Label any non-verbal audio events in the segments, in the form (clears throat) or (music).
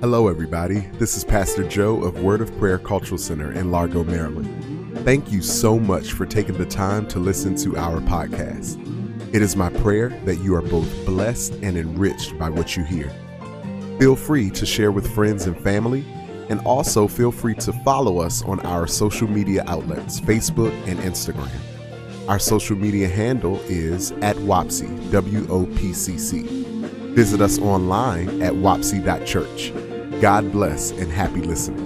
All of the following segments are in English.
Hello, everybody. This is Pastor Joe of Word of Prayer Cultural Center in Largo, Maryland. Thank you so much for taking the time to listen to our podcast. It is my prayer that you are both blessed and enriched by what you hear. Feel free to share with friends and family, and also feel free to follow us on our social media outlets, Facebook and Instagram. Our social media handle is at WOPCC, W O P C C. Visit us online at wopc.church. God bless and happy listening.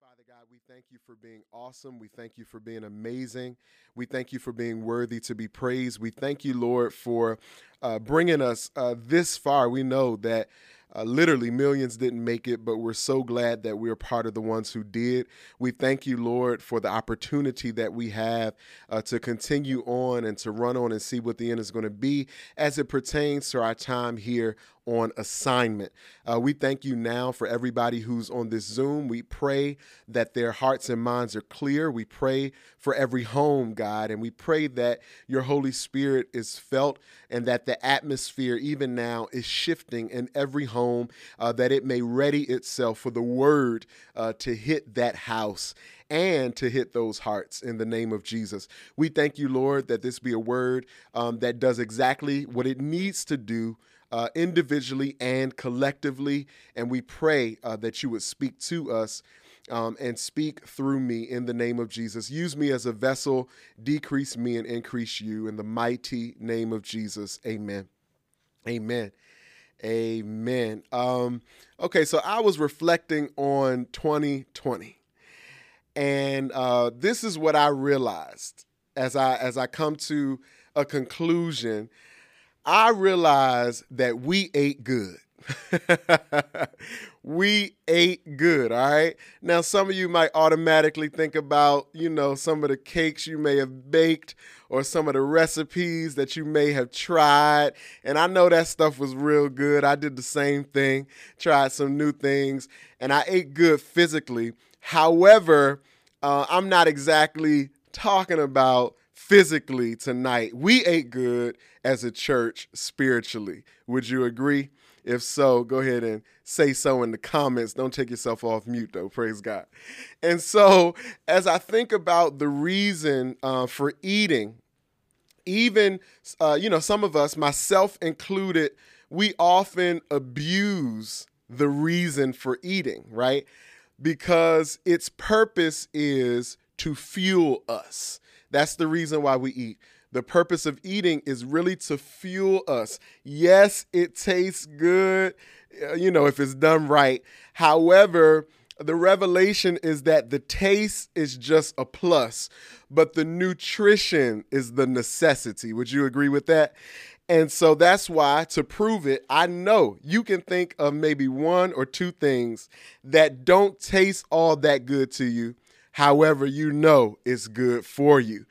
Father God, we thank you for being awesome. We thank you for being amazing. We thank you for being worthy to be praised. We thank you, Lord, for uh, bringing us uh, this far. We know that uh, literally, millions didn't make it, but we're so glad that we're part of the ones who did. We thank you, Lord, for the opportunity that we have uh, to continue on and to run on and see what the end is going to be as it pertains to our time here on assignment. Uh, we thank you now for everybody who's on this Zoom. We pray that their hearts and minds are clear. We pray for every home, God, and we pray that your Holy Spirit is felt and that the atmosphere, even now, is shifting in every home, uh, that it may ready itself for the word uh, to hit that house and to hit those hearts in the name of Jesus. We thank you, Lord, that this be a word um, that does exactly what it needs to do uh, individually and collectively. And we pray uh, that you would speak to us. Um, and speak through me in the name of Jesus. Use me as a vessel, decrease me and increase you in the mighty name of Jesus. Amen. Amen. Amen. Um, okay, so I was reflecting on 2020, and uh, this is what I realized as I as I come to a conclusion I realized that we ate good. (laughs) we ate good, all right? Now, some of you might automatically think about, you know, some of the cakes you may have baked or some of the recipes that you may have tried. And I know that stuff was real good. I did the same thing, tried some new things, and I ate good physically. However, uh, I'm not exactly talking about physically tonight. We ate good as a church spiritually. Would you agree? If so, go ahead and say so in the comments. Don't take yourself off mute, though. Praise God. And so, as I think about the reason uh, for eating, even, uh, you know, some of us, myself included, we often abuse the reason for eating, right? Because its purpose is to fuel us. That's the reason why we eat. The purpose of eating is really to fuel us. Yes, it tastes good, uh, you know, if it's done right. However, the revelation is that the taste is just a plus, but the nutrition is the necessity. Would you agree with that? And so that's why, to prove it, I know you can think of maybe one or two things that don't taste all that good to you however you know it's good for you.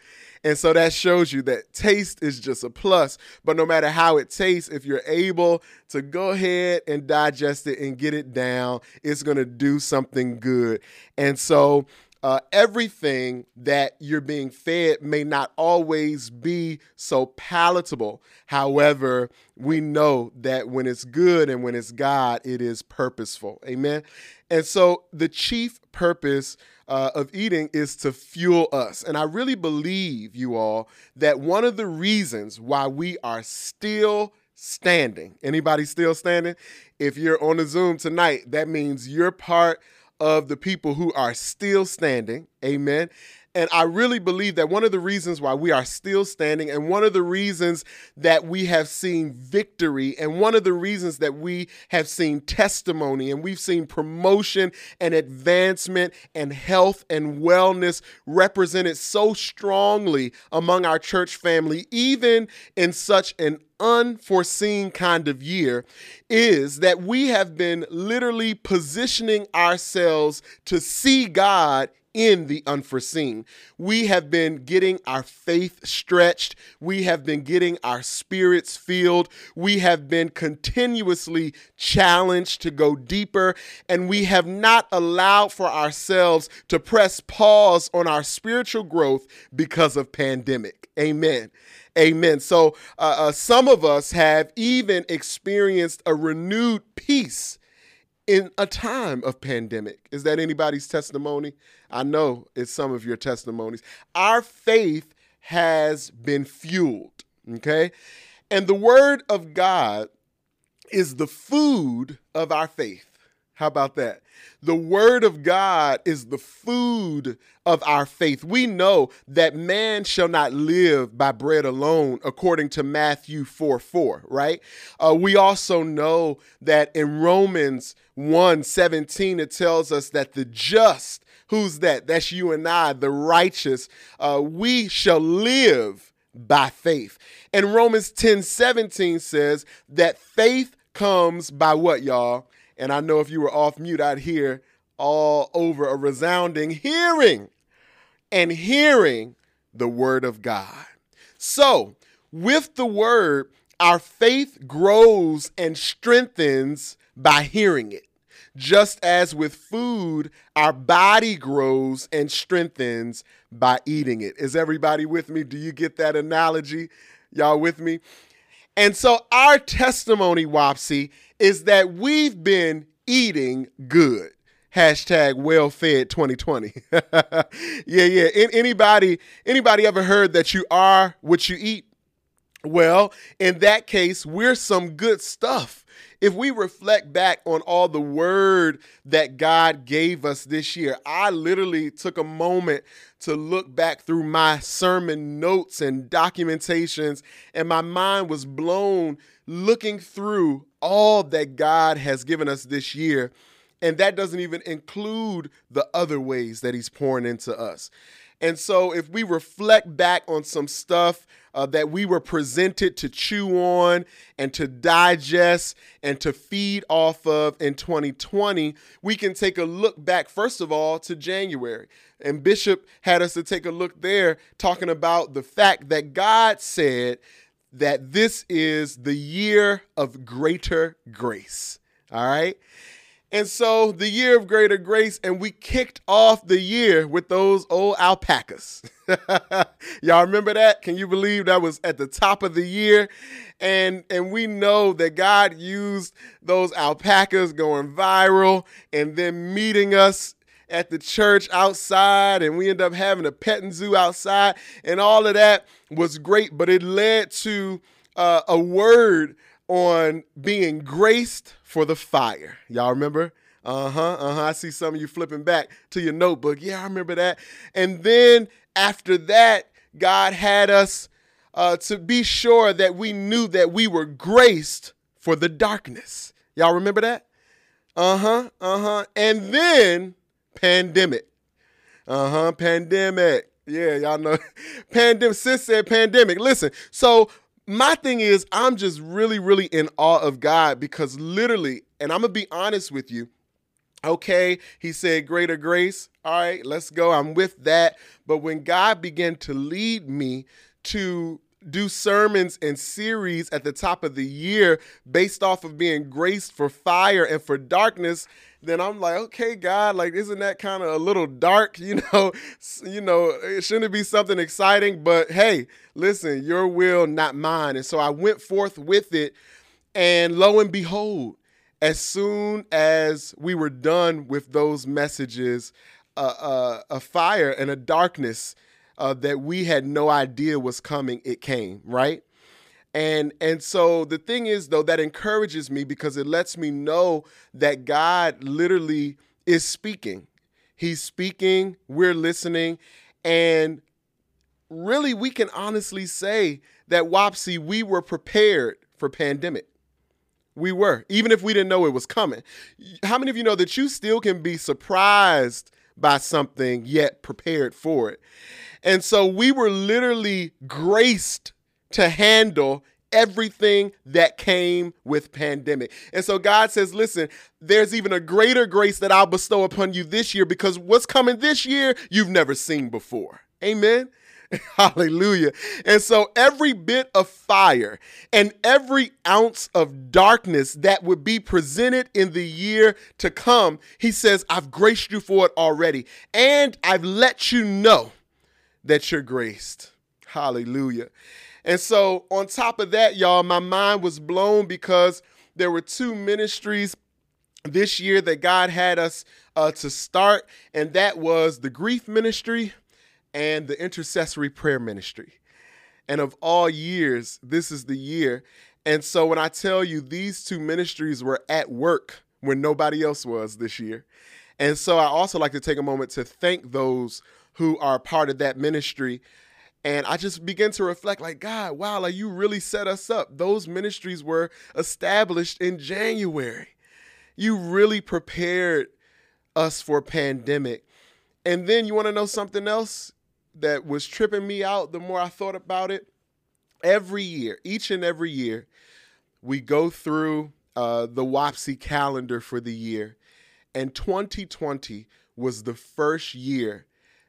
And so that shows you that taste is just a plus. But no matter how it tastes, if you're able to go ahead and digest it and get it down, it's going to do something good. And so uh, everything that you're being fed may not always be so palatable. However, we know that when it's good and when it's God, it is purposeful. Amen. And so the chief purpose uh, of eating is to fuel us. And I really believe, you all, that one of the reasons why we are still standing, anybody still standing? If you're on the Zoom tonight, that means you're part of the people who are still standing. Amen. And I really believe that one of the reasons why we are still standing, and one of the reasons that we have seen victory, and one of the reasons that we have seen testimony, and we've seen promotion and advancement and health and wellness represented so strongly among our church family, even in such an unforeseen kind of year is that we have been literally positioning ourselves to see God in the unforeseen. We have been getting our faith stretched. We have been getting our spirits filled. We have been continuously challenged to go deeper. And we have not allowed for ourselves to press pause on our spiritual growth because of pandemic. Amen. Amen. So uh, uh, some of us have even experienced a renewed peace in a time of pandemic. Is that anybody's testimony? I know it's some of your testimonies. Our faith has been fueled, okay? And the word of God is the food of our faith. How about that? The word of God is the food of our faith. We know that man shall not live by bread alone, according to Matthew 4 4, right? Uh, we also know that in Romans 1 17, it tells us that the just, who's that? That's you and I, the righteous, uh, we shall live by faith. And Romans 10 17 says that faith comes by what, y'all? And I know if you were off mute, I'd hear all over a resounding hearing and hearing the word of God. So, with the word, our faith grows and strengthens by hearing it. Just as with food, our body grows and strengthens by eating it. Is everybody with me? Do you get that analogy? Y'all with me? And so, our testimony, Wapsi, is that we've been eating good. Hashtag well fed 2020. (laughs) yeah, yeah. Anybody, anybody ever heard that you are what you eat? Well, in that case, we're some good stuff. If we reflect back on all the word that God gave us this year, I literally took a moment to look back through my sermon notes and documentations, and my mind was blown looking through all that God has given us this year. And that doesn't even include the other ways that He's pouring into us. And so, if we reflect back on some stuff uh, that we were presented to chew on and to digest and to feed off of in 2020, we can take a look back, first of all, to January. And Bishop had us to take a look there, talking about the fact that God said that this is the year of greater grace. All right. And so the year of greater grace, and we kicked off the year with those old alpacas. (laughs) Y'all remember that? Can you believe that was at the top of the year? And and we know that God used those alpacas going viral and then meeting us at the church outside and we end up having a petting zoo outside and all of that was great but it led to uh, a word on being graced for the fire. Y'all remember? Uh huh. Uh huh. I see some of you flipping back to your notebook. Yeah, I remember that. And then after that, God had us uh, to be sure that we knew that we were graced for the darkness. Y'all remember that? Uh huh. Uh huh. And then pandemic. Uh huh. Pandemic. Yeah, y'all know. (laughs) pandemic. Sis said pandemic. Listen, so my thing is, I'm just really, really in awe of God because literally, and I'm going to be honest with you. Okay, he said greater grace. All right, let's go. I'm with that. But when God began to lead me to do sermons and series at the top of the year based off of being graced for fire and for darkness, then I'm like, okay, God, like, isn't that kind of a little dark? (laughs) You know, you know, it shouldn't be something exciting, but hey, listen, your will, not mine. And so I went forth with it, and lo and behold, as soon as we were done with those messages, uh, uh, a fire and a darkness uh, that we had no idea was coming, it came, right? And and so the thing is though that encourages me because it lets me know that God literally is speaking. He's speaking, we're listening, and really we can honestly say that Wapsi we were prepared for pandemic. We were, even if we didn't know it was coming. How many of you know that you still can be surprised by something yet prepared for it? And so we were literally graced to handle everything that came with pandemic. And so God says, listen, there's even a greater grace that I'll bestow upon you this year because what's coming this year, you've never seen before. Amen. (laughs) Hallelujah. And so every bit of fire and every ounce of darkness that would be presented in the year to come, he says, I've graced you for it already. And I've let you know that you're graced. Hallelujah. And so, on top of that, y'all, my mind was blown because there were two ministries this year that God had us uh, to start, and that was the grief ministry and the intercessory prayer ministry. And of all years, this is the year. And so when I tell you these two ministries were at work when nobody else was this year. And so I also like to take a moment to thank those who are part of that ministry. And I just began to reflect like, God, wow, like you really set us up. Those ministries were established in January. You really prepared us for pandemic. And then you want to know something else? that was tripping me out the more I thought about it. Every year, each and every year, we go through uh, the WAPSI calendar for the year. And 2020 was the first year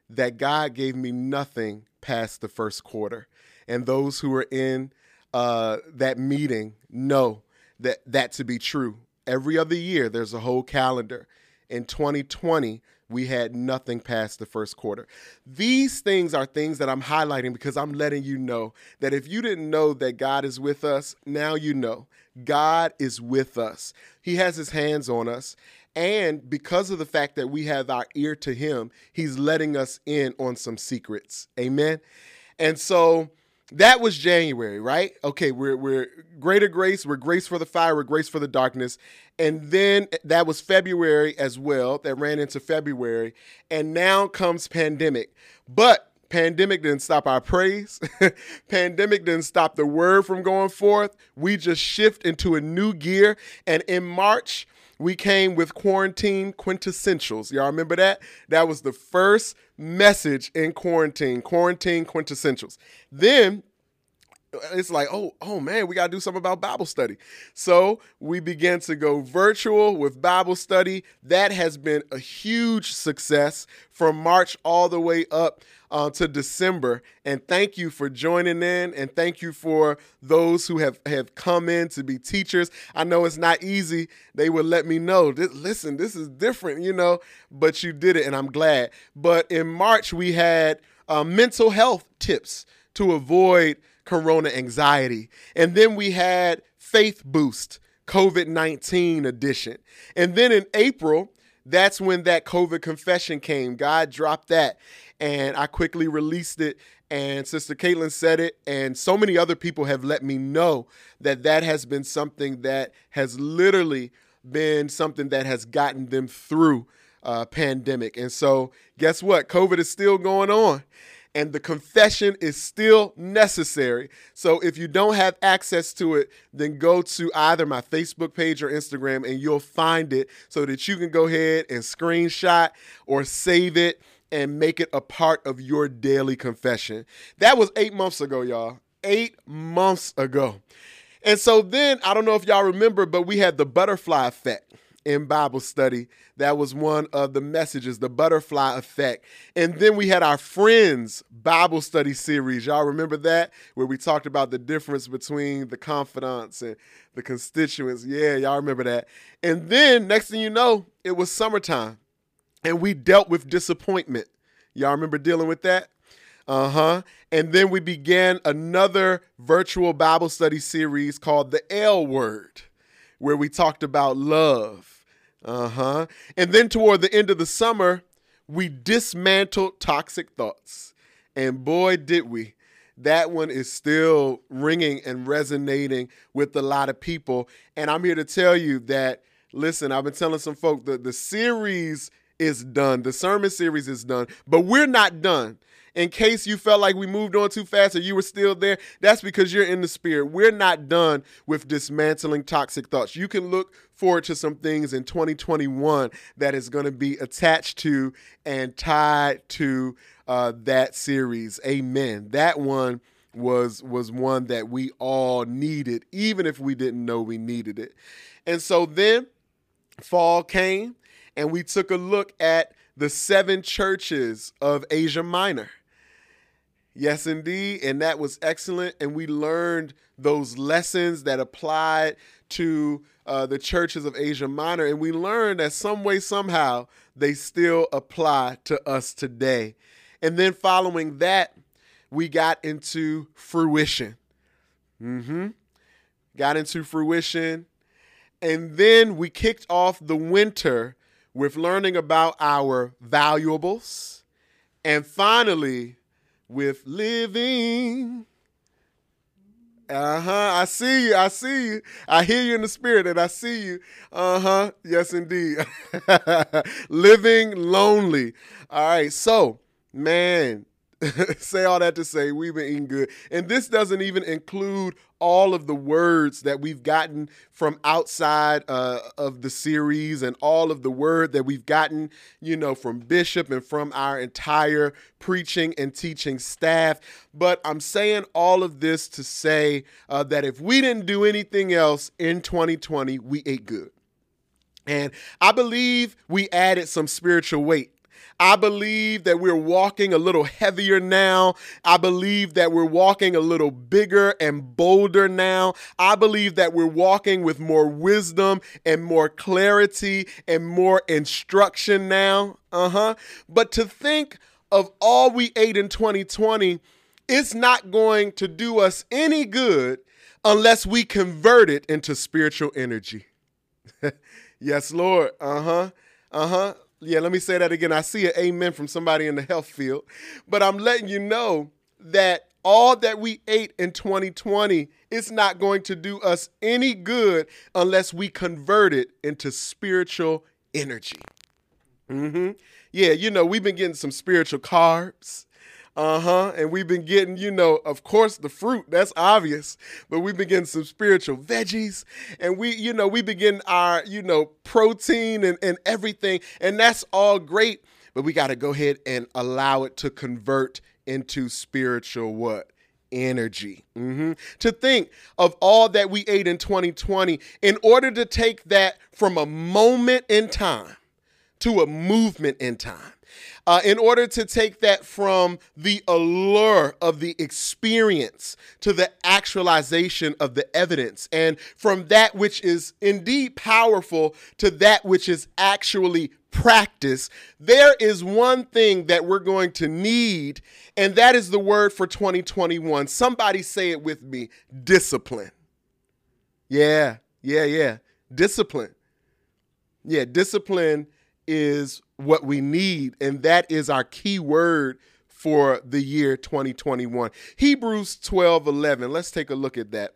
that God gave me nothing past the first quarter. And those who are in uh, that meeting know that that to be true. Every other year, there's a whole calendar. In 2020, we had nothing past the first quarter. These things are things that I'm highlighting because I'm letting you know that if you didn't know that God is with us, now you know. God is with us. He has his hands on us. And because of the fact that we have our ear to him, he's letting us in on some secrets. Amen. And so that was January, right? Okay, we're we're greater grace, we're grace for the fire, we're grace for the darkness. And then eh, that was February as well, that ran into February. And now comes pandemic. But pandemic didn't stop our praise. (laughs) pandemic didn't stop the word from going forth. We just shift into a new gear. And in March, we came with quarantine quintessentials. Y'all remember that? That was the first message in quarantine, quarantine quintessentials. Then it's like, oh, oh man, we got to do something about Bible study. So we began to go virtual with Bible study. That has been a huge success from March all the way up uh, to December. And thank you for joining in, and thank you for those who have have come in to be teachers. I know it's not easy. They would let me know. Listen, this is different, you know, but you did it, and I'm glad. But in March we had uh, mental health tips to avoid corona anxiety. And then we had Faith Boost, COVID 19 edition. And then in April, that's when that COVID confession came. God dropped that. And I quickly released it. And Sister Caitlin said it. And so many other people have let me know that that has been something that has literally been something that has gotten them through uh, pandemic. And so, guess what? COVID is still going on and the confession is still necessary. So if you don't have access to it, then go to either my Facebook page or Instagram and you'll find it so that you can go ahead and screenshot or save it and make it a part of your daily confession. That was eight months ago, y'all. Eight months ago. And so then, I don't know if y'all remember, but we had the butterfly effect in Bible study. That was one of the messages, the butterfly effect. And then we had our Friends Bible study series. Y'all remember that? Where we talked about the difference between the confidants and the constituents. Yeah, y'all remember that. And then, next thing you know, it was summertime and we dealt with disappointment. Y'all remember dealing with that? Uh huh. And then we began another virtual Bible study series called The L Word, where we talked about love uh huh. And then toward the end of the summer, we dismantled toxic thoughts. And boy, did we. That one is still ringing and resonating with a lot of people. And I'm here to tell you that, listen, I've been telling some folk that the series is done, the sermon series is done, but we're not done in case you felt like we moved on too fast or you were still there, that's because you're in the spirit. We're not done with dismantling toxic thoughts. You can look forward to some things in 2021 that is going to be attached to and tied to uh, that series. Amen. That one was was one that we all needed, even if we didn't know we needed it. And so then fall came, and we took a look at the seven churches of Asia Minor. Yes, indeed. And that was excellent. And we learned those lessons that applied to uh, the churches of Asia Minor. And we learned that some way, somehow, they still apply to us today. And then following that, we got into fruition. Mm-hmm. Got into fruition. And then we kicked off the winter with learning about our valuables. And finally, with living. Uh huh. I see you. I see you. I hear you in the spirit and I see you. Uh huh. Yes, indeed. (laughs) living lonely. All right. So, man, (laughs) say all that to say we've been eating good. And this doesn't even include all of the words that we've gotten from outside uh, of the series and all of the word that we've gotten, you know, from Bishop and from our entire preaching and teaching staff. But I'm saying all of this to say uh, that if we didn't do anything else in 2020, we ate good. And I believe we added some spiritual weight I believe that we're walking a little heavier now. I believe that we're walking a little bigger and bolder now. I believe that we're walking with more wisdom and more clarity and more instruction now. Uh huh. But to think of all we ate in 2020, it's not going to do us any good unless we convert it into spiritual energy. (laughs) yes, Lord. Uh huh. Uh huh. Yeah, let me say that again. I see an amen from somebody in the health field, but I'm letting you know that all that we ate in 2020 is not going to do us any good unless we convert it into spiritual energy. Mm-hmm. Yeah, you know, we've been getting some spiritual carbs. Uh huh. And we've been getting, you know, of course, the fruit. That's obvious. But we've been getting some spiritual veggies. And we, you know, we begin our, you know, protein and, and everything. And that's all great. But we got to go ahead and allow it to convert into spiritual what? energy. Mm-hmm. To think of all that we ate in 2020, in order to take that from a moment in time to a movement in time uh, in order to take that from the allure of the experience to the actualization of the evidence, and from that which is indeed powerful to that which is actually practice, there is one thing that we're going to need, and that is the word for 2021. Somebody say it with me discipline. Yeah, yeah, yeah. Discipline. Yeah, discipline is what we need, and that is our key word for the year 2021. Hebrews 12 11. Let's take a look at that.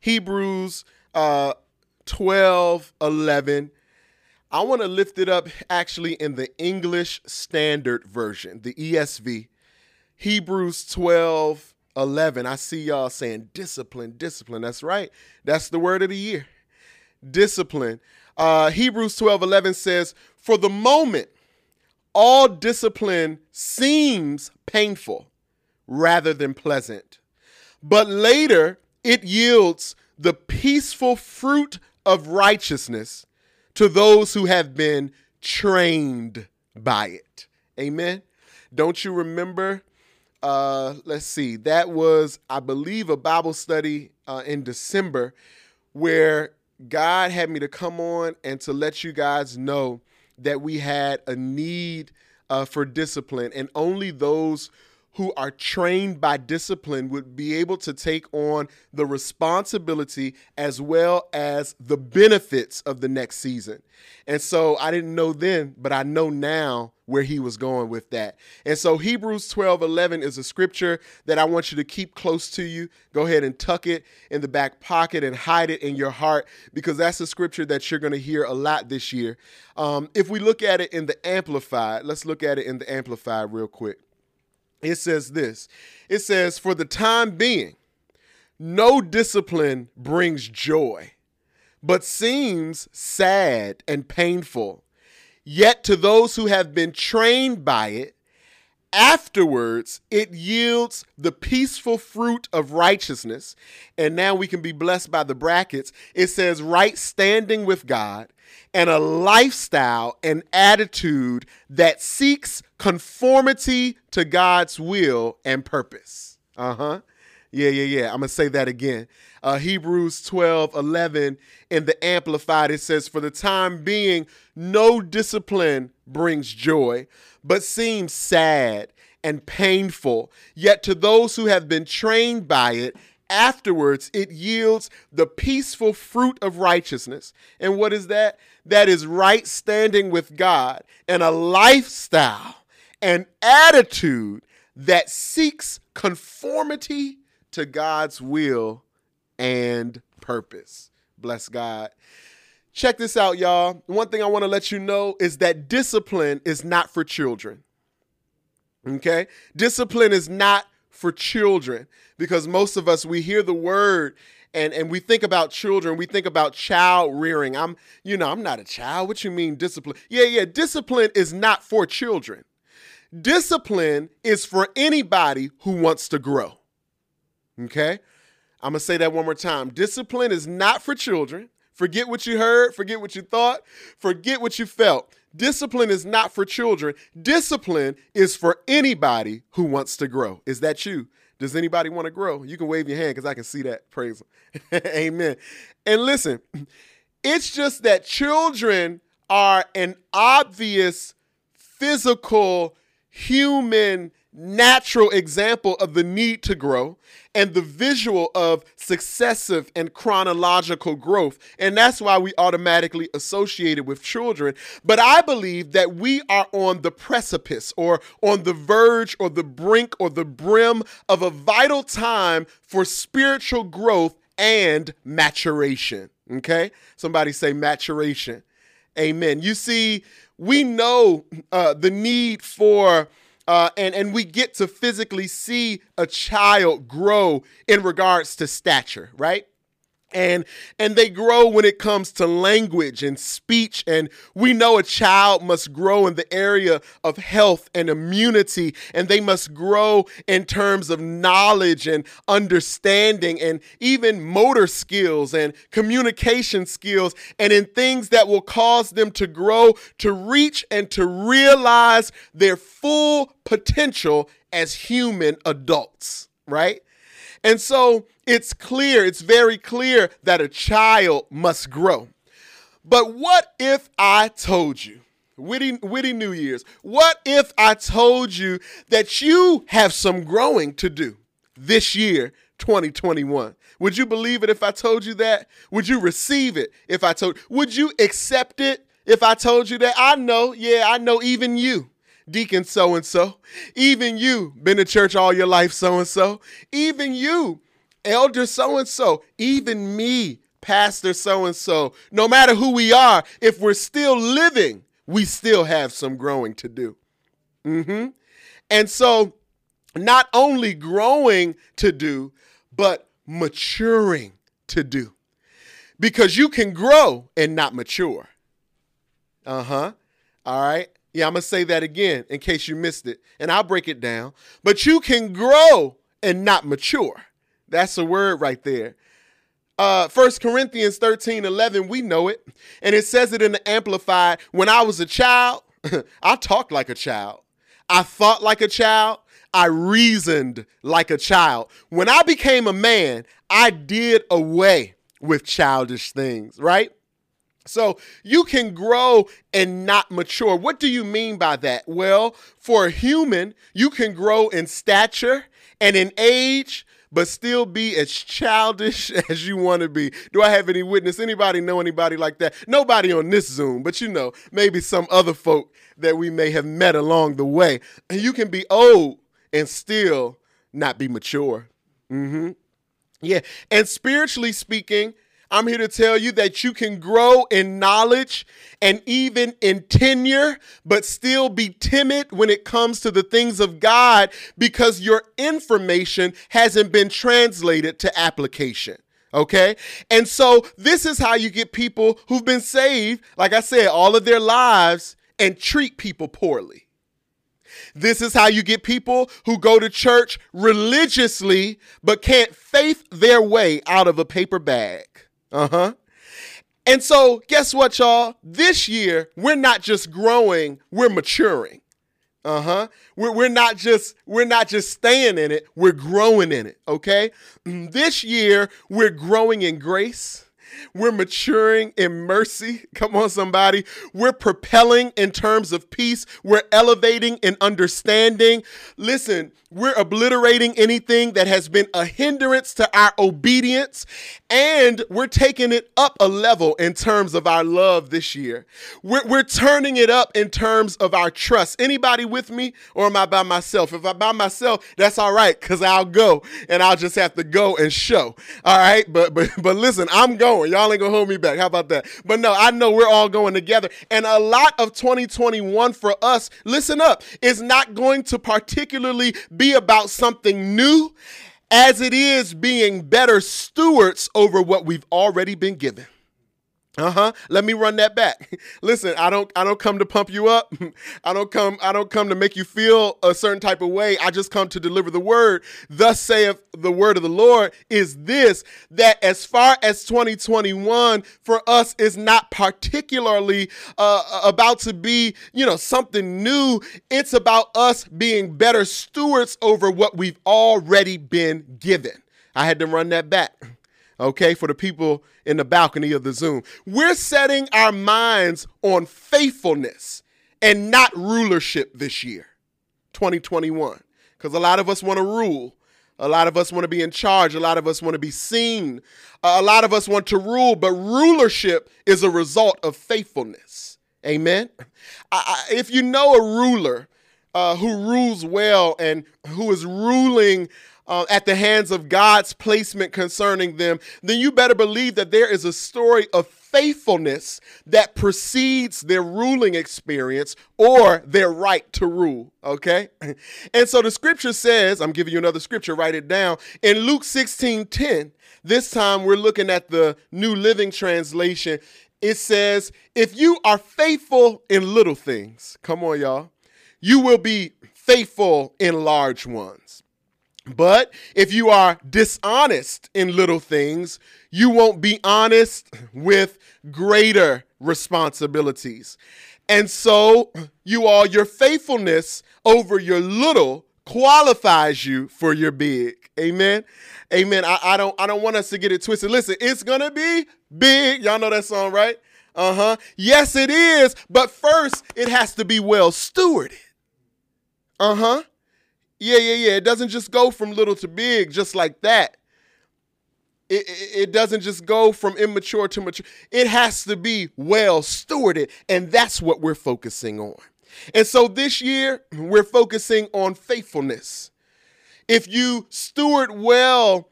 Hebrews uh, 12 11. I want to lift it up actually in the English Standard Version, the ESV. Hebrews 12 11. I see y'all saying discipline, discipline. That's right. That's the word of the year. Discipline. Uh, Hebrews 12 11 says, For the moment, all discipline seems painful rather than pleasant, but later it yields the peaceful fruit of righteousness to those who have been trained by it. Amen. Don't you remember? Uh, let's see, that was, I believe, a Bible study uh, in December where God had me to come on and to let you guys know that we had a need uh, for discipline, and only those who are trained by discipline would be able to take on the responsibility as well as the benefits of the next season. And so I didn't know then, but I know now where he was going with that. And so Hebrews 12 11 is a scripture that I want you to keep close to you. Go ahead and tuck it in the back pocket and hide it in your heart because that's a scripture that you're going to hear a lot this year. Um, if we look at it in the Amplified, let's look at it in the Amplified real quick it says this it says, For the time being, no discipline brings joy, but seems sad and painful. Yet to those who have been trained by it, afterwards it yields the peaceful fruit of righteousness. And now we can be blessed by the brackets. It says, right standing with God and a lifestyle and attitude that seeks conformity to God's will and purpose. Uh huh. Yeah, yeah, yeah. I'm going to say that again. Uh, Hebrews 12 11 in the Amplified, it says, For the time being, no discipline brings joy, but seems sad and painful. Yet to those who have been trained by it, afterwards it yields the peaceful fruit of righteousness. And what is that? That is right standing with God and a lifestyle an attitude that seeks conformity to God's will and purpose. Bless God. Check this out, y'all. One thing I want to let you know is that discipline is not for children. Okay? Discipline is not for children because most of us, we hear the word and, and we think about children, we think about child rearing. I'm, you know, I'm not a child. What you mean discipline? Yeah, yeah, discipline is not for children. Discipline is for anybody who wants to grow. Okay? I'm going to say that one more time. Discipline is not for children. Forget what you heard, forget what you thought, forget what you felt. Discipline is not for children. Discipline is for anybody who wants to grow. Is that you? Does anybody want to grow? You can wave your hand because I can see that. Praise (laughs) Amen. And listen, it's just that children are an obvious physical human natural example of the need to grow and the visual of successive and chronological growth. And that's why we automatically associate it with children. But I believe that we are on the precipice or on the verge or the brink or the brim of a vital time for spiritual growth and maturation. Okay? Somebody say maturation. Amen. You see, we know uh, the need for uh, and and we get to physically see a child grow in regards to stature, right? And and they grow when it comes to language and speech. And we know a child must grow in the area of health and immunity and they must grow in terms of knowledge and understanding and even motor skills and communication skills and in things that will cause them to grow to reach and to realize their full potential as human adults right? And so it's clear, it's very clear that a child must grow. But what if I told you, witty, witty New Year's, what if I told you that you have some growing to do this year, 2021? Would you believe it if I told you that? Would you receive it if I told Would you accept it if I told you that? I know, yeah, I know even you deacon so and so, even you, been to church all your life so and so, even you, elder so and so, even me, pastor so and so, no matter who we are, if we're still living, we still have some growing to do. Mm-hmm. And so, not only growing to do, but maturing to do. Because you can grow and not mature. Uh huh. All right. Yeah, I'm going to say that again in case you missed it, and I'll break it down. But you can grow and not mature. That's a word right there. Uh, 1 Corinthians 13 11, we know it. And it says it in the Amplified. When I was a child, (laughs) I talked like a child. I thought like a child. I reasoned like a child. When I became a man, I did away with childish things, right? So you can grow and not mature. What do you mean by that? Well, for a human, you can grow in stature and in age, but still be as childish (laughs) as you want to be. Do I have any witness? Anybody know anybody like that? Nobody on this Zoom, but you know, maybe some other folk that we may have met along the way. And you can be old and still not be mature. Mm-hmm. Yeah. And spiritually speaking, I'm here to tell you that you can grow in knowledge and even in tenure, but still be timid when it comes to the things of God because your information hasn't been translated to application. Okay. And so this is how you get people who've been saved, like I said, all of their lives and treat people poorly. This is how you get people who go to church religiously but can't faith their way out of a paper bag. Uh huh. And so, guess what, y'all? This year, we're not just growing, we're maturing. Uh-huh. We're, we're not just we're not just staying in it, we're growing in it. Okay. (clears throat) This year, we're growing in grace. We're maturing in mercy. (laughs) Come on, somebody. We're propelling in terms of peace. We're elevating in understanding. Listen, we're obliterating anything that has been a hindrance to our obedience, and we're taking it up a level in terms of our love this year. We're, we're turning it up in terms of our trust. Anybody with me, or am I by myself? If I'm by myself, that's all right, because I'll go and I'll just have to go and show. All right, but but but listen, I'm going. Y'all ain't gonna hold me back. How about that? But no, I know we're all going together, and a lot of 2021 for us. Listen up, is not going to particularly be about something new as it is being better stewards over what we've already been given. Uh-huh. Let me run that back. (laughs) Listen, I don't I don't come to pump you up. (laughs) I don't come I don't come to make you feel a certain type of way. I just come to deliver the word. Thus saith the word of the Lord is this that as far as 2021 for us is not particularly uh, about to be, you know, something new. It's about us being better stewards over what we've already been given. I had to run that back okay, for the people in the balcony of the Zoom. We're setting our minds on faithfulness and not rulership this year, 2021, because a lot of us want to rule. A lot of us want to be in charge. A lot of us want to be seen. a lot of us want to rule, but rulership is a result of faithfulness. Amen. I, I, if you know a ruler uh, who rules well and who is ruling uh, at the hands of God's placement concerning them, then you better believe that there is a story of faithfulness that precedes their ruling experience or their right to rule. Okay? (laughs) And so the scripture says, I'm giving you another scripture, write it down. In Luke 16 10, this time we're looking at the New Living Translation. It says, If you are faithful in little things, come on, y'all, you will be faithful in large ones. But if you are dishonest in little things, you won't be honest with greater responsibilities. And so, you all, your faithfulness over your little qualifies you for your big. Amen. Amen. I, I don't I don't want us to get it twisted. Listen, it's gonna be big. Y'all know that song, right? Uh-huh. Yes, it is, but first it has to be well stewarded. Uh-huh. Yeah, yeah, yeah. It doesn't just go from little to big just like that. It, it, it, doesn't just go from immature to mature. It has to be well stewarded, and that's what we're focusing on. And so this year, we're focusing on faithfulness. If you steward well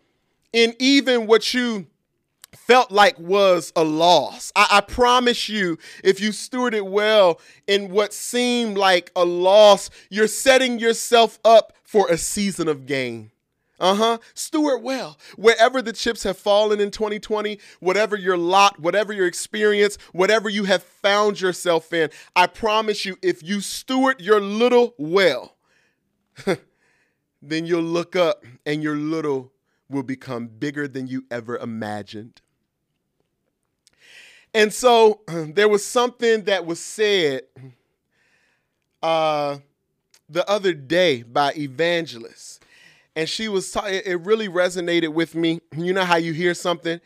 in even what you felt like was a loss. I, I, promise you, if you steward it well in what seemed like a loss, you're setting yourself up for a season of gain. Uh huh. Steward well. Wherever the chips have fallen in 2020, whatever your lot, whatever your experience, whatever you have found yourself in, I promise you, if you steward your little well, (laughs) then you'll look up and your little will become bigger than you ever imagined. And so (clears throat) there was something that was said uh, the other day by Evangelist. And she was, ta- it really resonated with me. You know how you hear something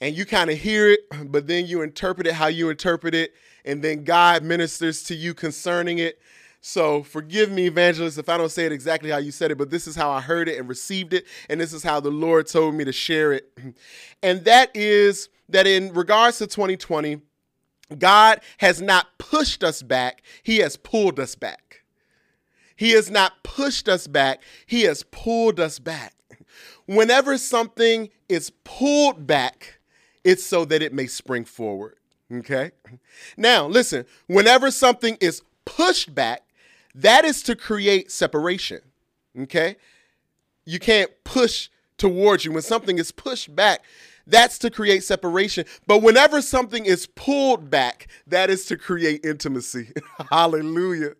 and you kind of hear it, but then you interpret it how you interpret it, and then God ministers to you concerning it. So forgive me, evangelist, if I don't say it exactly how you said it, but this is how I heard it and received it, and this is how the Lord told me to share it. (clears throat) And that is that in regards to 2020, God has not pushed us back, He has pulled us back. He has not pushed us back, He has pulled us back. Whenever something is pulled back, it's so that it may spring forward. Okay? Now, listen, whenever something is pushed back, that is to create separation. Okay? You can't push towards you. When something is pushed back, that's to create separation. But whenever something is pulled back, that is to create intimacy. (laughs) Hallelujah.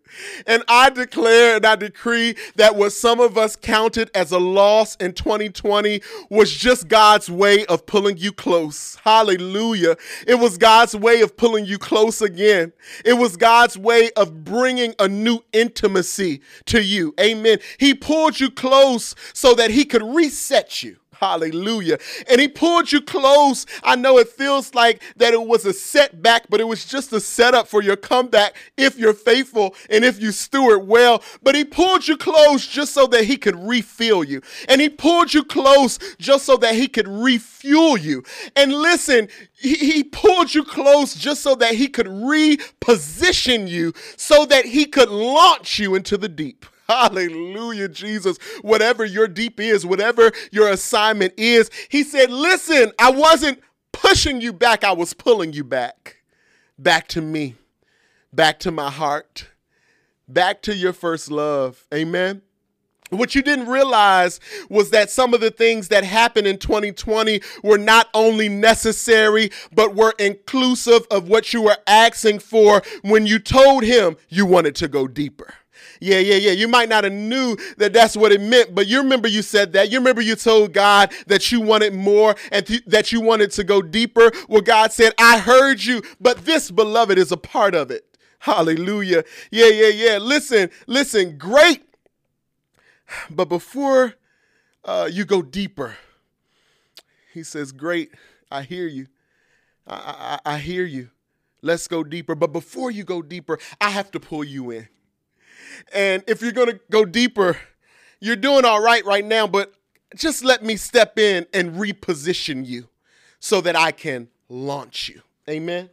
And I declare and I decree that what some of us counted as a loss in 2020 was just God's way of pulling you close. Hallelujah. It was God's way of pulling you close again. It was God's way of bringing a new intimacy to you. Amen. He pulled you close so that he could reset you. Hallelujah. And he pulled you close. I know it feels like that it was a setback, but it was just a setup for your comeback if you're faithful and if you steward well. But he pulled you close just so that he could refill you. And he pulled you close just so that he could refuel you. And listen, he, he pulled you close just so that he could reposition you so that he could launch you into the deep. Hallelujah, Jesus. Whatever your deep is, whatever your assignment is, he said, Listen, I wasn't pushing you back, I was pulling you back. Back to me, back to my heart, back to your first love. Amen. What you didn't realize was that some of the things that happened in 2020 were not only necessary, but were inclusive of what you were asking for when you told him you wanted to go deeper. Yeah, yeah, yeah. You might not have knew that that's what it meant, but you remember you said that. You remember you told God that you wanted more and th- that you wanted to go deeper. Well, God said, I heard you, but this, beloved, is a part of it. Hallelujah. Yeah, yeah, yeah. Listen, listen, great. But before uh, you go deeper, he says, Great, I hear you. I, I, I hear you. Let's go deeper. But before you go deeper, I have to pull you in. And if you're going to go deeper, you're doing all right right now, but just let me step in and reposition you so that I can launch you. Amen.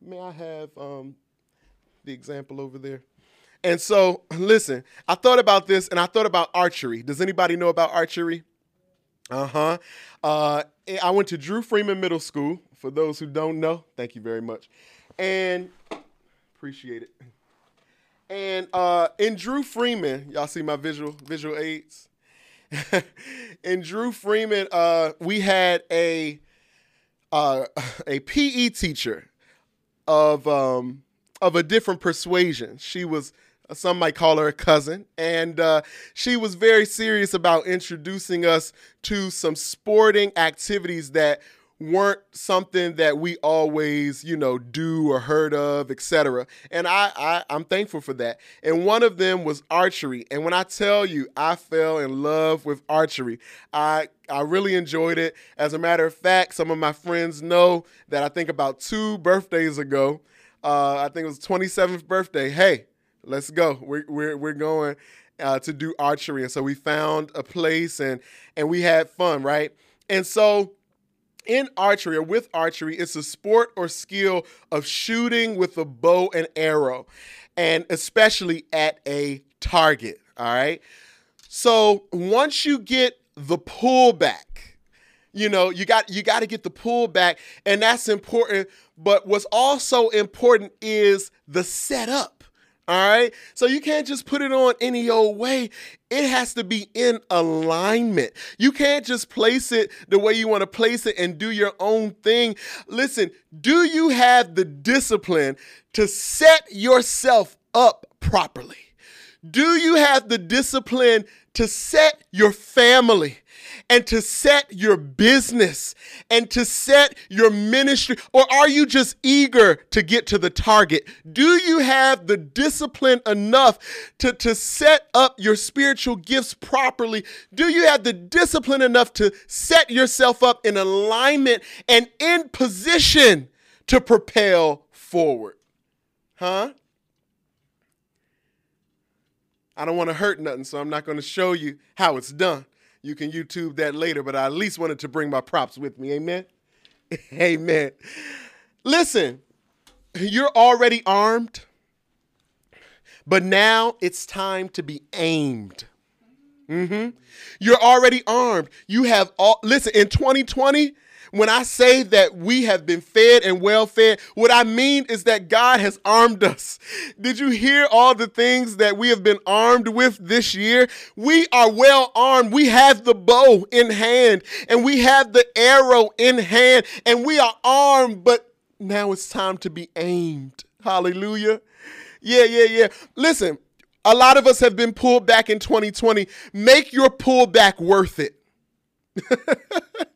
May I have um, the example over there? And so, listen, I thought about this and I thought about archery. Does anybody know about archery? Uh-huh. Uh I went to Drew Freeman Middle School. For those who don't know, thank you very much. And appreciate it. And uh, in Drew Freeman, y'all see my visual visual aids. (laughs) in Drew Freeman, uh, we had a uh, (laughs) a PE teacher of um, of a different persuasion. She was some might call her a cousin, and uh, she was very serious about introducing us to some sporting activities that weren't something that we always, you know, do or heard of, etc. And I, I I'm thankful for that. And one of them was archery. And when I tell you I fell in love with archery, I I really enjoyed it. As a matter of fact, some of my friends know that I think about two birthdays ago, uh, I think it was 27th birthday. Hey, let's go. We're we're, we're going uh, to do archery, and so we found a place and and we had fun, right? And so in archery or with archery, it's a sport or skill of shooting with a bow and arrow, and especially at a target. All right. So once you get the pullback, you know, you got you got to get the pullback, and that's important. But what's also important is the setup. All right. So you can't just put it on any old way. It has to be in alignment. You can't just place it the way you want to place it and do your own thing. Listen, do you have the discipline to set yourself up properly? Do you have the discipline to set your family and to set your business and to set your ministry? Or are you just eager to get to the target? Do you have the discipline enough to, to set up your spiritual gifts properly? Do you have the discipline enough to set yourself up in alignment and in position to propel forward? Huh? I don't want to hurt nothing, so I'm not going to show you how it's done. You can YouTube that later, but I at least wanted to bring my props with me. Amen. (laughs) Amen. Listen, you're already armed, but now it's time to be aimed. Mm-hmm. You're already armed. You have all, listen, in 2020, When I say that we have been fed and well fed, what I mean is that God has armed us. Did you hear all the things that we have been armed with this year? We are well armed. We have the bow in hand and we have the arrow in hand and we are armed, but now it's time to be aimed. Hallelujah. Yeah, yeah, yeah. Listen, a lot of us have been pulled back in 2020. Make your pullback worth it. (laughs)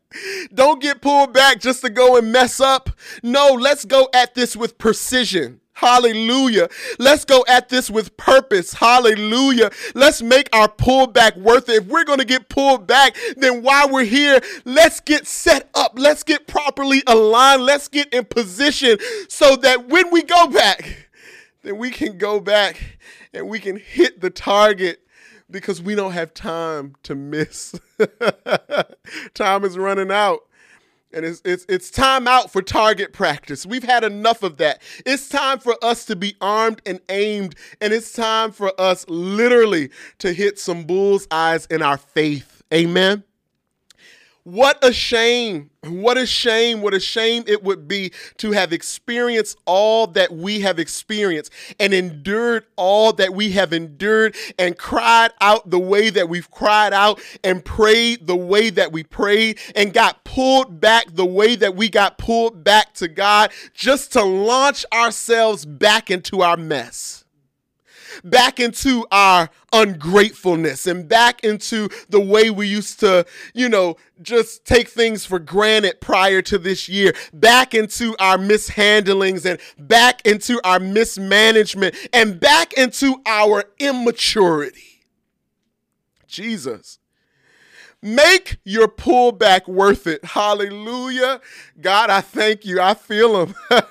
Don't get pulled back just to go and mess up. No, let's go at this with precision. Hallelujah. Let's go at this with purpose. Hallelujah. Let's make our pullback worth it. If we're going to get pulled back, then while we're here, let's get set up. Let's get properly aligned. Let's get in position so that when we go back, then we can go back and we can hit the target because we don't have time to miss. (laughs) time is running out. And it's, it's, it's time out for target practice. We've had enough of that. It's time for us to be armed and aimed. And it's time for us literally to hit some bull's eyes in our faith. Amen. What a shame. What a shame. What a shame it would be to have experienced all that we have experienced and endured all that we have endured and cried out the way that we've cried out and prayed the way that we prayed and got pulled back the way that we got pulled back to God just to launch ourselves back into our mess back into our ungratefulness and back into the way we used to, you know, just take things for granted prior to this year, back into our mishandlings and back into our mismanagement and back into our immaturity. Jesus. Make your pullback worth it. Hallelujah. God, I thank you. I feel him. (laughs)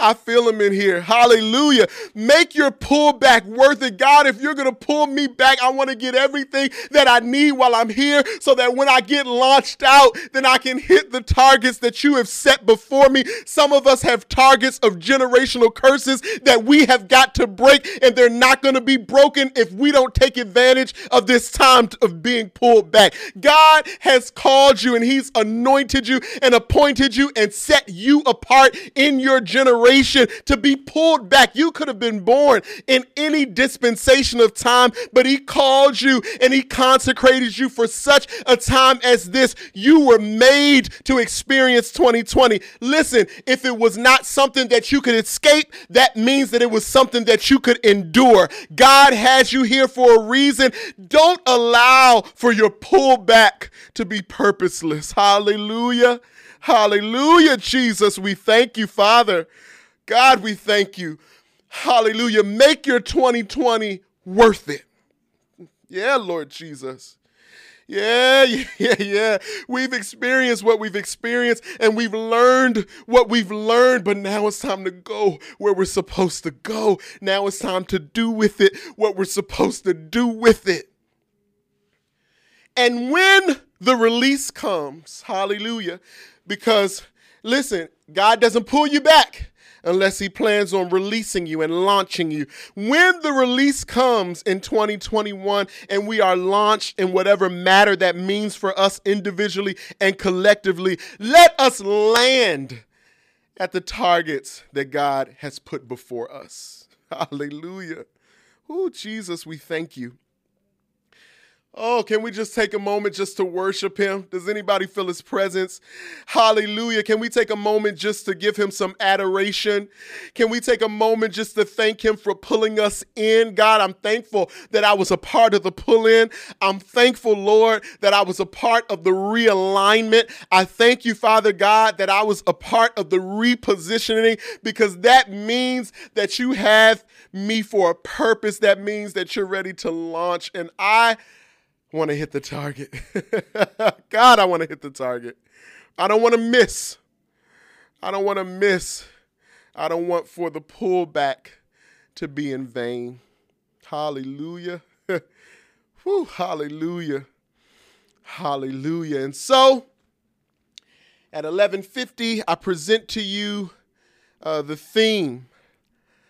I feel him in here. Hallelujah. Make your pullback worth it. God, if you're going to pull me back, I want to get everything that I need while I'm here so that when I get launched out, then I can hit the targets that you have set before me. Some of us have targets of generational curses that we have got to break, and they're not going to be broken if we don't take advantage of this time of being pulled back. God, God has called you and He's anointed you and appointed you and set you apart in your generation to be pulled back. You could have been born in any dispensation of time, but He called you and He consecrated you for such a time as this. You were made to experience 2020. Listen, if it was not something that you could escape, that means that it was something that you could endure. God has you here for a reason. Don't allow for your pullback back to be purposeless. Hallelujah. Hallelujah, Jesus. We thank you, Father. God, we thank you. Hallelujah. Make your 2020 worth it. Yeah, Lord Jesus. Yeah, (laughs) yeah, yeah. We've experienced what we've experienced and we've learned what we've learned, but now it's time to go where we're supposed to go. Now it's time to do with it what we're supposed to do with it. And when the release comes, hallelujah, because listen, God doesn't pull you back unless he plans on releasing you and launching you. When the release comes in 2021 and we are launched in whatever matter that means for us individually and collectively, let us land at the targets that God has put before us. (laughs) Hallelujah. Oh, Jesus, we thank you. Oh, can we just take a moment just to worship him? Does anybody feel his presence? Hallelujah. Can we take a moment just to give him some adoration? Can we take a moment just to thank him for pulling us in? God, I'm thankful that I was a part of the pull in. I'm thankful, Lord, that I was a part of the realignment. I thank you, Father God, that I was a part of the repositioning because that means that you have me for a purpose. That means that you're ready to launch. And I want to hit the target. (laughs) God, I want to hit the target. I don't want to miss. I don't want to miss. I don't want for the pullback to be in vain. Hallelujah. (laughs) Whew, hallelujah. Hallelujah. And so at 11:50 I present to you uh, the theme.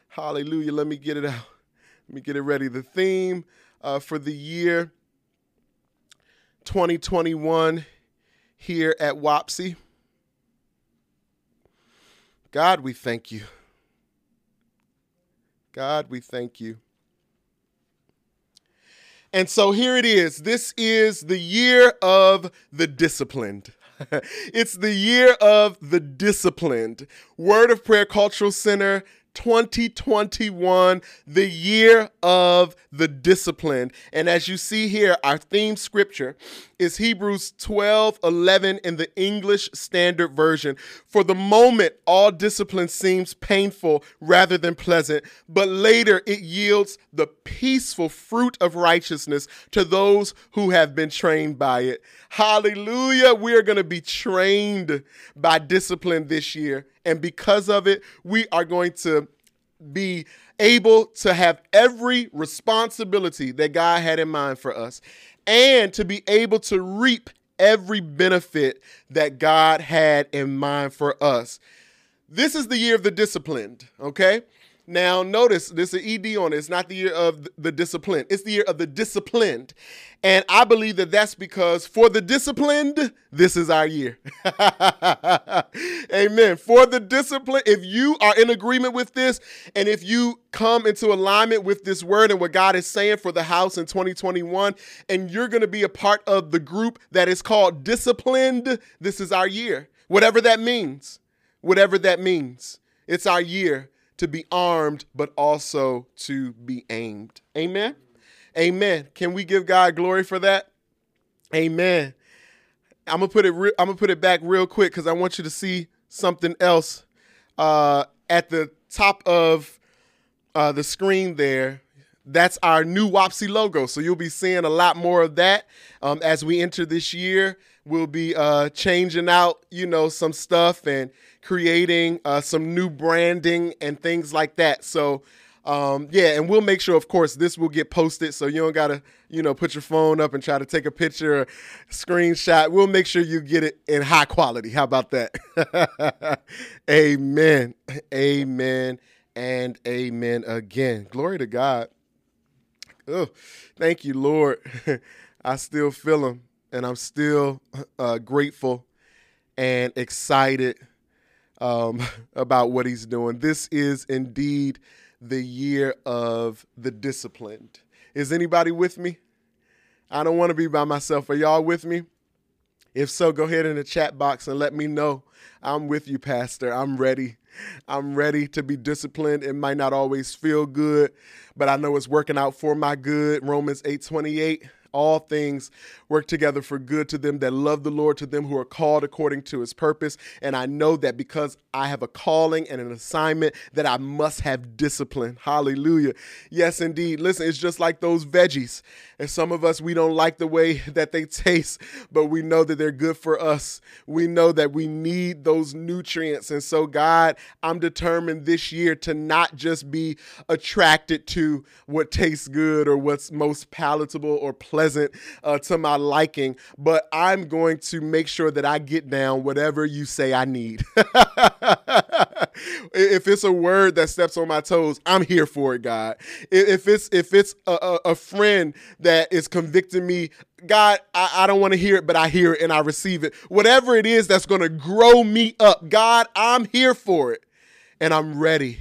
Hallelujah. Let me get it out. Let me get it ready. The theme uh, for the year 2021 here at WAPSI. God, we thank you. God, we thank you. And so here it is. This is the year of the disciplined. (laughs) it's the year of the disciplined. Word of Prayer Cultural Center 2021, the year of the disciplined. And as you see here, our theme scripture is Hebrews 12 11 in the English Standard Version. For the moment, all discipline seems painful rather than pleasant, but later it yields the peaceful fruit of righteousness to those who have been trained by it. Hallelujah. We are going to be trained by discipline this year. And because of it, we are going to be able to have every responsibility that God had in mind for us and to be able to reap every benefit that God had in mind for us. This is the year of the disciplined, okay? Now, notice there's an ED on it. It's not the year of the discipline, it's the year of the disciplined. And I believe that that's because for the disciplined, this is our year. (laughs) Amen. For the discipline, if you are in agreement with this, and if you come into alignment with this word and what God is saying for the house in 2021, and you're going to be a part of the group that is called disciplined, this is our year. Whatever that means, whatever that means, it's our year to be armed, but also to be aimed. Amen. Amen. Can we give God glory for that? Amen. I'm gonna put it. Re- I'm gonna put it back real quick because I want you to see something else uh, at the top of uh, the screen there. That's our new WAPSI logo. So you'll be seeing a lot more of that um, as we enter this year. We'll be uh, changing out, you know, some stuff and creating uh, some new branding and things like that. So um, yeah, and we'll make sure, of course, this will get posted, so you don't gotta, you know, put your phone up and try to take a picture or screenshot. We'll make sure you get it in high quality. How about that? (laughs) amen, amen, and amen again. Glory to God. Oh, thank you, Lord. (laughs) I still feel Him, and I'm still uh, grateful and excited um, (laughs) about what He's doing. This is indeed the year of the disciplined. Is anybody with me? I don't want to be by myself. Are y'all with me? If so, go ahead in the chat box and let me know. I'm with you, Pastor. I'm ready. I'm ready to be disciplined. It might not always feel good, but I know it's working out for my good. Romans 8 28 all things work together for good to them that love the Lord, to them who are called according to his purpose. And I know that because I have a calling and an assignment, that I must have discipline. Hallelujah. Yes, indeed. Listen, it's just like those veggies. And some of us, we don't like the way (laughs) that they taste, but we know that they're good for us. We know that we need those nutrients. And so, God, I'm determined this year to not just be attracted to what tastes good or what's most palatable or pleasant uh, to my liking, but I'm going to make sure that I get down whatever you say I need. (laughs) if it's a word that steps on my toes, I'm here for it, God. If it's if it's a, a, friend that is convicting me, God, I, I don't want to hear it, but I hear it and I receive it. Whatever it is that's going to grow me up, God, I'm here for it, and I'm ready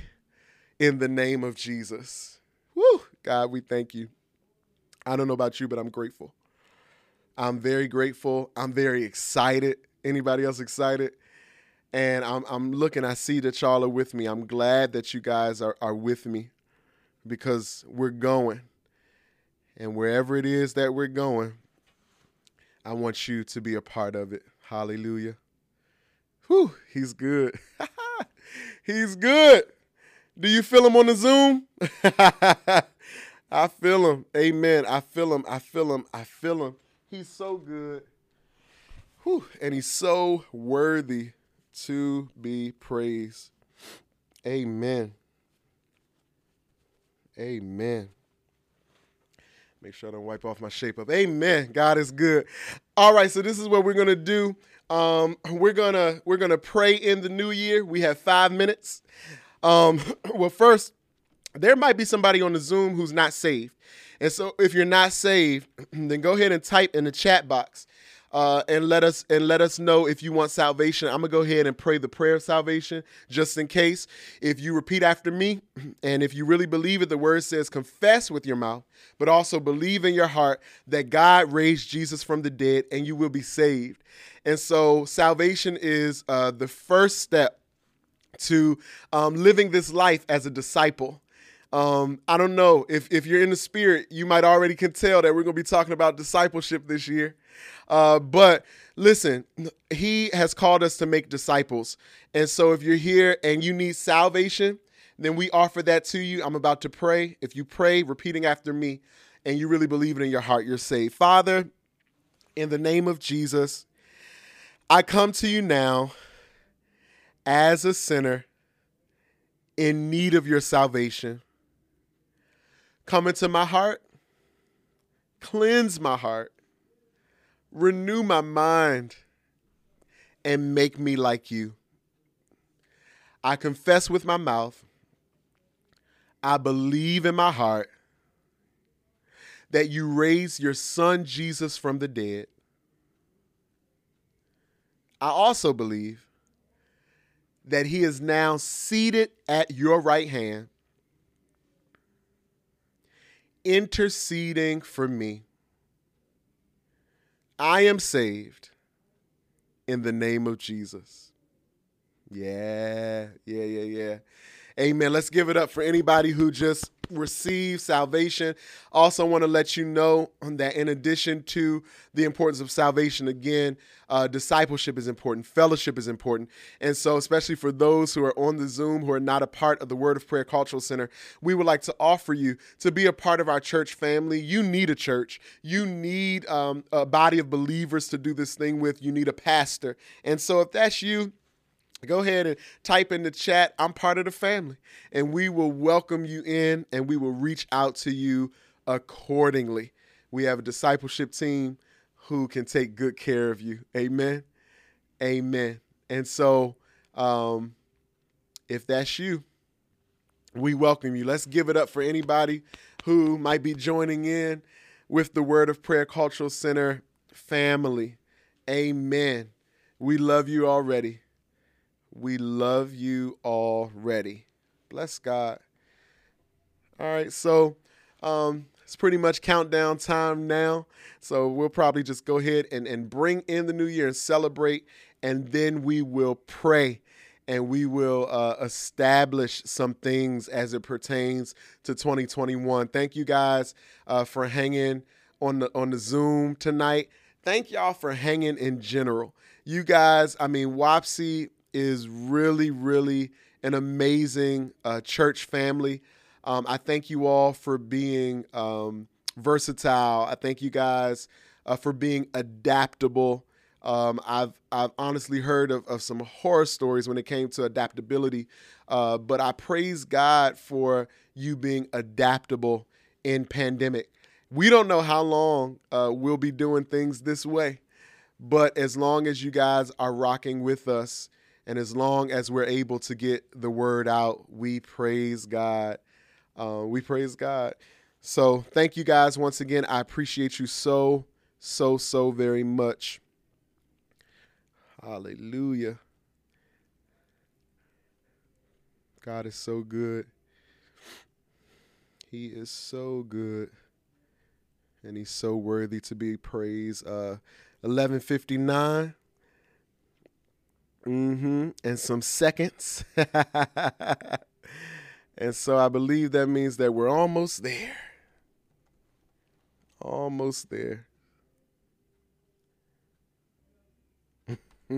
in the name of Jesus. Woo, God, we thank you. I don't know about you, but I'm grateful. I'm very grateful. I'm very excited. Anybody else excited? And I'm, I'm looking, I see that y'all are with me. I'm glad that you guys are, are with me because we're going. And wherever it is that we're going, I want you to be a part of it. Hallelujah. Whew, he's good. (laughs) he's good. Do you feel him on the Zoom? (laughs) I feel him. Amen. I feel him. I feel him. I feel him. He's so good. Whew. And he's so worthy to be praised. Amen. Amen. Make sure I don't wipe off my shape up. Amen. God is good. All right, so this is what we're gonna do. Um, we're gonna we're gonna pray in the new year. We have five minutes. Um, (clears throat) well, first, there might be somebody on the Zoom who's not saved. And so if you're not saved, (clears throat) then go ahead and type in the chat box uh, and let us and let us know if you want salvation. I'm gonna go ahead and pray the prayer of salvation just in case. If you repeat after me, (clears throat) and if you really believe it, the word says confess with your mouth, but also believe in your heart that God raised Jesus from the dead, and you will be saved. And so salvation is uh, the first step to um, living this life as a disciple. Um, I don't know if if you're in the spirit, you might already can tell that we're going to be talking about discipleship this year. Uh, but listen, he has called us to make disciples, and so if you're here and you need salvation, then we offer that to you. I'm about to pray. If you pray, repeating after me, and you really believe it in your heart, you're saved. Father, in the name of Jesus, I come to you now as a sinner in need of your salvation. Come into my heart, cleanse my heart, renew my mind, and make me like you. I confess with my mouth, I believe in my heart that you raised your son Jesus from the dead. I also believe that he is now seated at your right hand, interceding for me. I am saved in the name of Jesus. Yeah, yeah, yeah, yeah. Amen. Let's give it up for anybody who just received salvation. Also, want to let you know that in addition to the importance of salvation, again, uh, discipleship is important, fellowship is important. And so, especially for those who are on the Zoom who are not a part of the Word of Prayer Cultural Center, we would like to offer you to be a part of our church family. You need a church, you need um, a body of believers to do this thing with, you need a pastor. And so, if that's you, go ahead and type in the chat i'm part of the family and we will welcome you in and we will reach out to you accordingly. We have a discipleship team who can take good care of you. Amen. Amen. And so um, if that's you we welcome you. Let's give it up for anybody who might be joining in with the word of prayer cultural center family. Amen. We love you already we love you already. Bless God. All right, so um, it's pretty much countdown time now. So we'll probably just go ahead and, and bring in the new year and celebrate, and then we will pray and we will uh, establish some things as it pertains to 2021. Thank you guys uh, for hanging on the on the Zoom tonight. Thank y'all for hanging in general. You guys, I mean, WAPSI is really, really an amazing uh, church family. Um, I thank you all for being um, versatile. I thank you guys uh, for being adaptable. Um, I've I've honestly heard of, of some horror stories when it came to adaptability, uh, but I praise God for you being adaptable in pandemic. We don't know how long uh, we'll be doing things this way, but as long as you guys are rocking with us and as long as we're able to get the word out, we praise God. Uh, we praise God. So thank you guys once again. I appreciate you so, so, so very much. Hallelujah. God is so good. He is so good. And he's so worthy to be praised. Uh 1159. Mm-hmm. And some seconds. (laughs) and so I believe that means that we're almost there. Almost there. (laughs)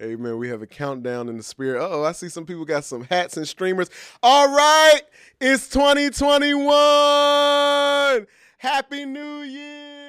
Amen. We have a countdown in the spirit. Oh, I see some people got some hats and streamers. All right, it's 2021. Happy New Year.